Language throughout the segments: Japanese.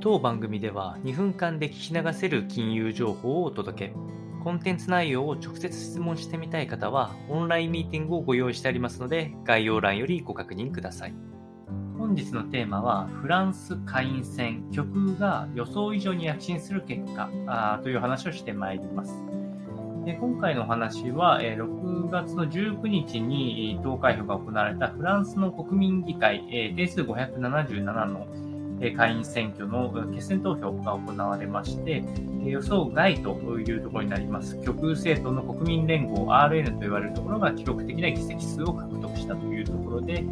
当番組では2分間で聞き流せる金融情報をお届け。コンテンツ内容を直接質問してみたい方は、オンラインミーティングをご用意してありますので、概要欄よりご確認ください。本日のテーマは、フランス下院選、極右が予想以上に躍進する結果あという話をしてまいります。で今回のお話は、6月の19日に投開票が行われたフランスの国民議会、定数577の下院選挙の決選投票が行われまして、予想外というところになります。極右政党の国民連合 RN と言われるところが記録的な議席数を獲得したというところで、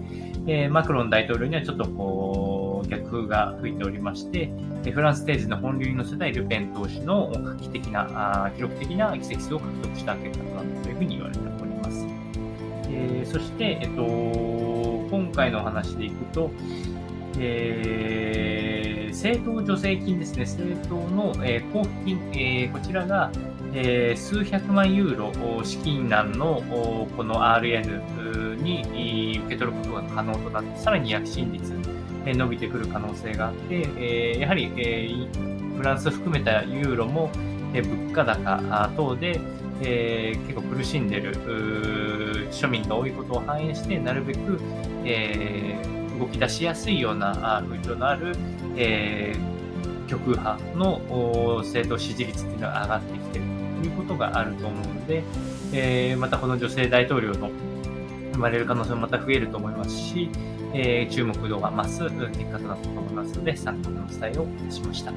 えマクロン大統領にはちょっとこう逆風が吹いておりまして、フランス政治の本流に乗せたいルペン党首の画期的な、記録的な議席数を獲得した結果となったというふうに言われております。え、そして、えっと、今回の話でいくと、えー、政党助成金ですね、政党の、えー、交付金、えー、こちらが、えー、数百万ユーロ資金難のこの RN に受け取ることが可能となって、さらに躍進率、えー、伸びてくる可能性があって、えー、やはり、えー、フランス含めたユーロも、えー、物価高等で、えー、結構苦しんでる庶民が多いことを反映して、なるべく、えー動き出しやすいような風潮のある、えー、極右派の政党支持率っていうのが上がってきてるということがあると思うので、えー、またこの女性大統領の生まれる可能性もまた増えると思いますし、えー、注目度が増す結果となったと思いますので、参考のお伝えをいたしました。